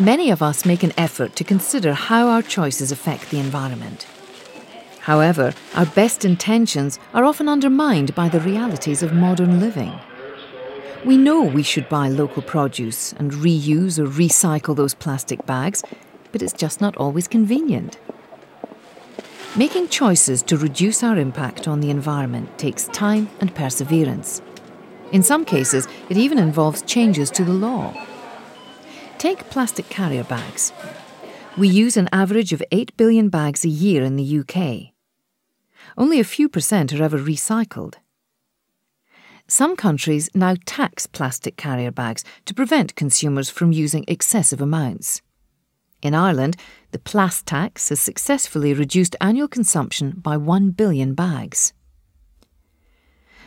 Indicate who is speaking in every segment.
Speaker 1: Many of us make an effort to consider how our choices affect the environment. However, our best intentions are often undermined by the realities of modern living. We know we should buy local produce and reuse or recycle those plastic bags, but it's just not always convenient. Making choices to reduce our impact on the environment takes time and perseverance. In some cases, it even involves changes to the law. Take plastic carrier bags. We use an average of 8 billion bags a year in the UK. Only a few percent are ever recycled. Some countries now tax plastic carrier bags to prevent consumers from using excessive amounts. In Ireland, the PlasTax has successfully reduced annual consumption by 1 billion bags.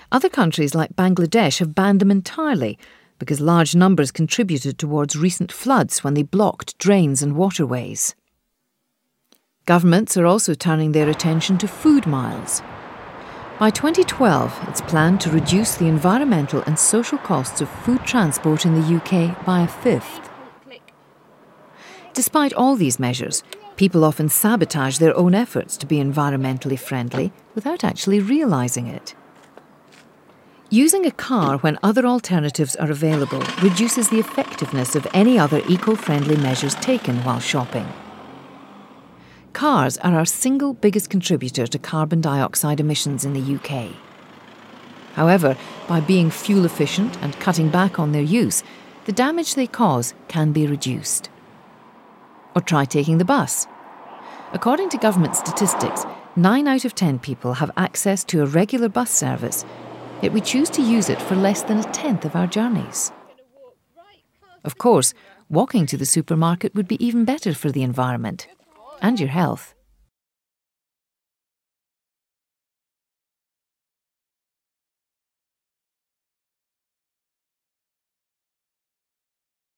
Speaker 1: Other countries like Bangladesh have banned them entirely because large numbers contributed towards recent floods when they blocked drains and waterways. Governments are also turning their attention to food miles. By 2012, it's planned to reduce the environmental and social costs of food transport in the UK by a fifth. Despite all these measures, people often sabotage their own efforts to be environmentally friendly without actually realising it. Using a car when other alternatives are available reduces the effectiveness of any other eco friendly measures taken while shopping. Cars are our single biggest contributor to carbon dioxide emissions in the UK. However, by being fuel efficient and cutting back on their use, the damage they cause can be reduced. Or try taking the bus. According to government statistics, 9 out of 10 people have access to a regular bus service, yet we choose to use it for less than a tenth of our journeys. Of course, walking to the supermarket would be even better for the environment and your health.